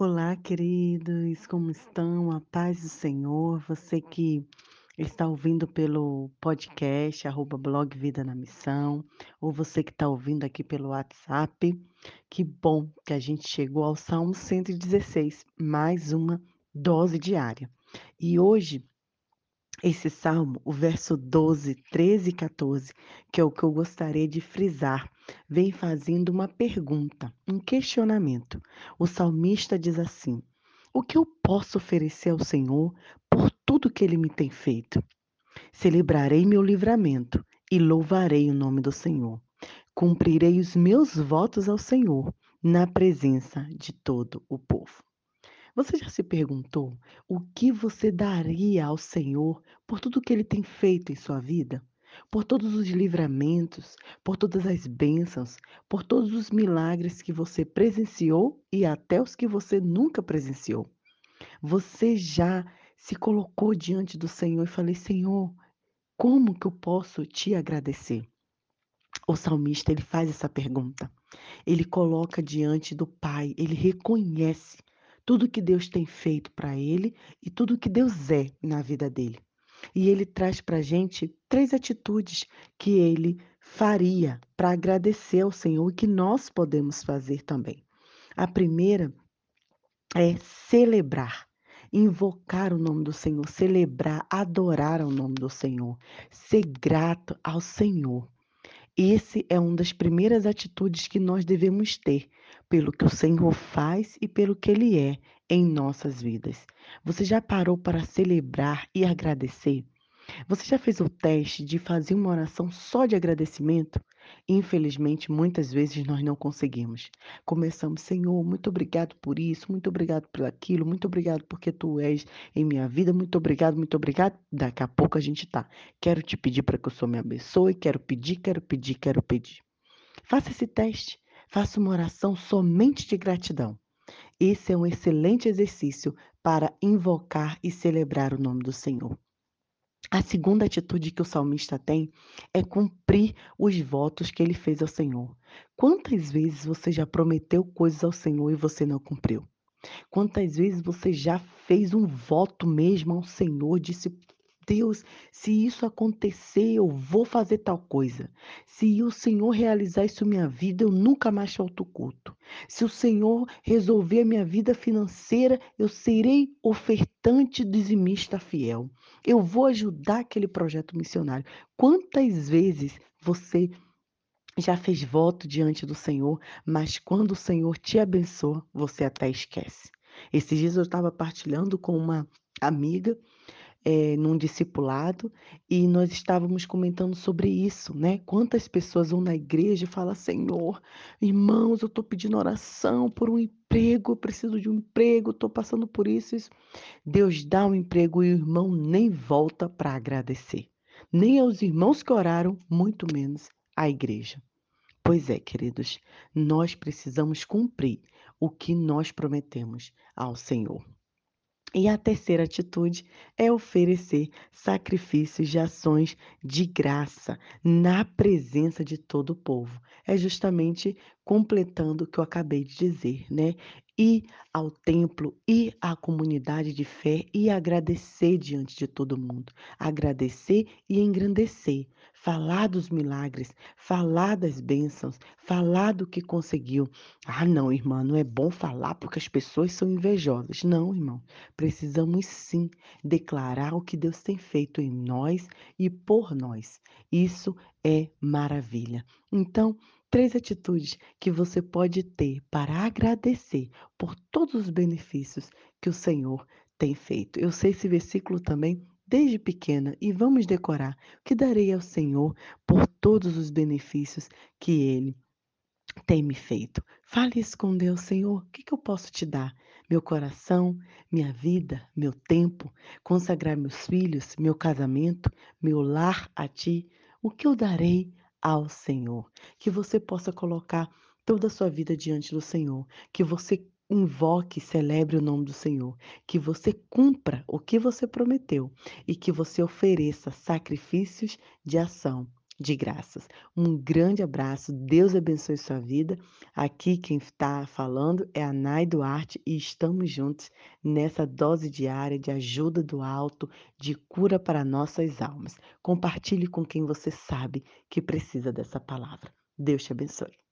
Olá, queridos, como estão? A paz do Senhor. Você que está ouvindo pelo podcast, arroba blog Vida na Missão, ou você que está ouvindo aqui pelo WhatsApp, que bom que a gente chegou ao Salmo 116, mais uma dose diária. E hoje esse salmo, o verso 12, 13 e 14, que é o que eu gostaria de frisar, vem fazendo uma pergunta, um questionamento. O salmista diz assim: O que eu posso oferecer ao Senhor por tudo que ele me tem feito? Celebrarei meu livramento e louvarei o nome do Senhor. Cumprirei os meus votos ao Senhor na presença de todo o povo. Você já se perguntou o que você daria ao Senhor por tudo que Ele tem feito em sua vida? Por todos os livramentos, por todas as bênçãos, por todos os milagres que você presenciou e até os que você nunca presenciou. Você já se colocou diante do Senhor e falei: Senhor, como que eu posso te agradecer? O salmista ele faz essa pergunta. Ele coloca diante do Pai, ele reconhece tudo que Deus tem feito para ele e tudo que Deus é na vida dele. E ele traz para a gente três atitudes que ele faria para agradecer ao Senhor e que nós podemos fazer também. A primeira é celebrar, invocar o nome do Senhor, celebrar, adorar o nome do Senhor, ser grato ao Senhor. Esse é uma das primeiras atitudes que nós devemos ter, pelo que o Senhor faz e pelo que Ele é em nossas vidas. Você já parou para celebrar e agradecer? Você já fez o teste de fazer uma oração só de agradecimento? Infelizmente, muitas vezes nós não conseguimos. Começamos, Senhor, muito obrigado por isso, muito obrigado por aquilo, muito obrigado porque tu és em minha vida, muito obrigado, muito obrigado. Daqui a pouco a gente tá. Quero te pedir para que o Senhor me abençoe, quero pedir, quero pedir, quero pedir. Faça esse teste, faça uma oração somente de gratidão. Esse é um excelente exercício para invocar e celebrar o nome do Senhor. A segunda atitude que o salmista tem é cumprir os votos que ele fez ao Senhor. Quantas vezes você já prometeu coisas ao Senhor e você não cumpriu? Quantas vezes você já fez um voto mesmo ao Senhor, disse Deus, se isso acontecer, eu vou fazer tal coisa. Se o Senhor realizar isso na minha vida, eu nunca mais falto culto. Se o Senhor resolver a minha vida financeira, eu serei ofertante dizimista fiel. Eu vou ajudar aquele projeto missionário. Quantas vezes você já fez voto diante do Senhor, mas quando o Senhor te abençoa, você até esquece. Esses dias eu estava partilhando com uma amiga é, num discipulado e nós estávamos comentando sobre isso, né? Quantas pessoas vão na igreja e falam, Senhor, irmãos, eu estou pedindo oração por um emprego, preciso de um emprego, estou passando por isso, isso. Deus dá um emprego e o irmão nem volta para agradecer. Nem aos irmãos que oraram, muito menos à igreja. Pois é, queridos, nós precisamos cumprir o que nós prometemos ao Senhor. E a terceira atitude é oferecer sacrifícios de ações de graça na presença de todo o povo. É justamente completando o que eu acabei de dizer, né? Ir ao templo, ir à comunidade de fé e agradecer diante de todo mundo. Agradecer e engrandecer falar dos milagres, falar das bênçãos, falar do que conseguiu. Ah, não, irmã, não é bom falar porque as pessoas são invejosas. Não, irmão, precisamos sim declarar o que Deus tem feito em nós e por nós. Isso é maravilha. Então, três atitudes que você pode ter para agradecer por todos os benefícios que o Senhor tem feito. Eu sei esse versículo também desde pequena e vamos decorar que darei ao Senhor por todos os benefícios que Ele tem me feito. Fale isso com Deus, Senhor, o que, que eu posso te dar? Meu coração, minha vida, meu tempo, consagrar meus filhos, meu casamento, meu lar a Ti. O que eu darei ao Senhor? Que você possa colocar toda a sua vida diante do Senhor, que você invoque e celebre o nome do Senhor, que você cumpra o que você prometeu e que você ofereça sacrifícios de ação de graças. Um grande abraço, Deus abençoe sua vida. Aqui quem está falando é a Nai Duarte e estamos juntos nessa dose diária de ajuda do alto, de cura para nossas almas. Compartilhe com quem você sabe que precisa dessa palavra. Deus te abençoe.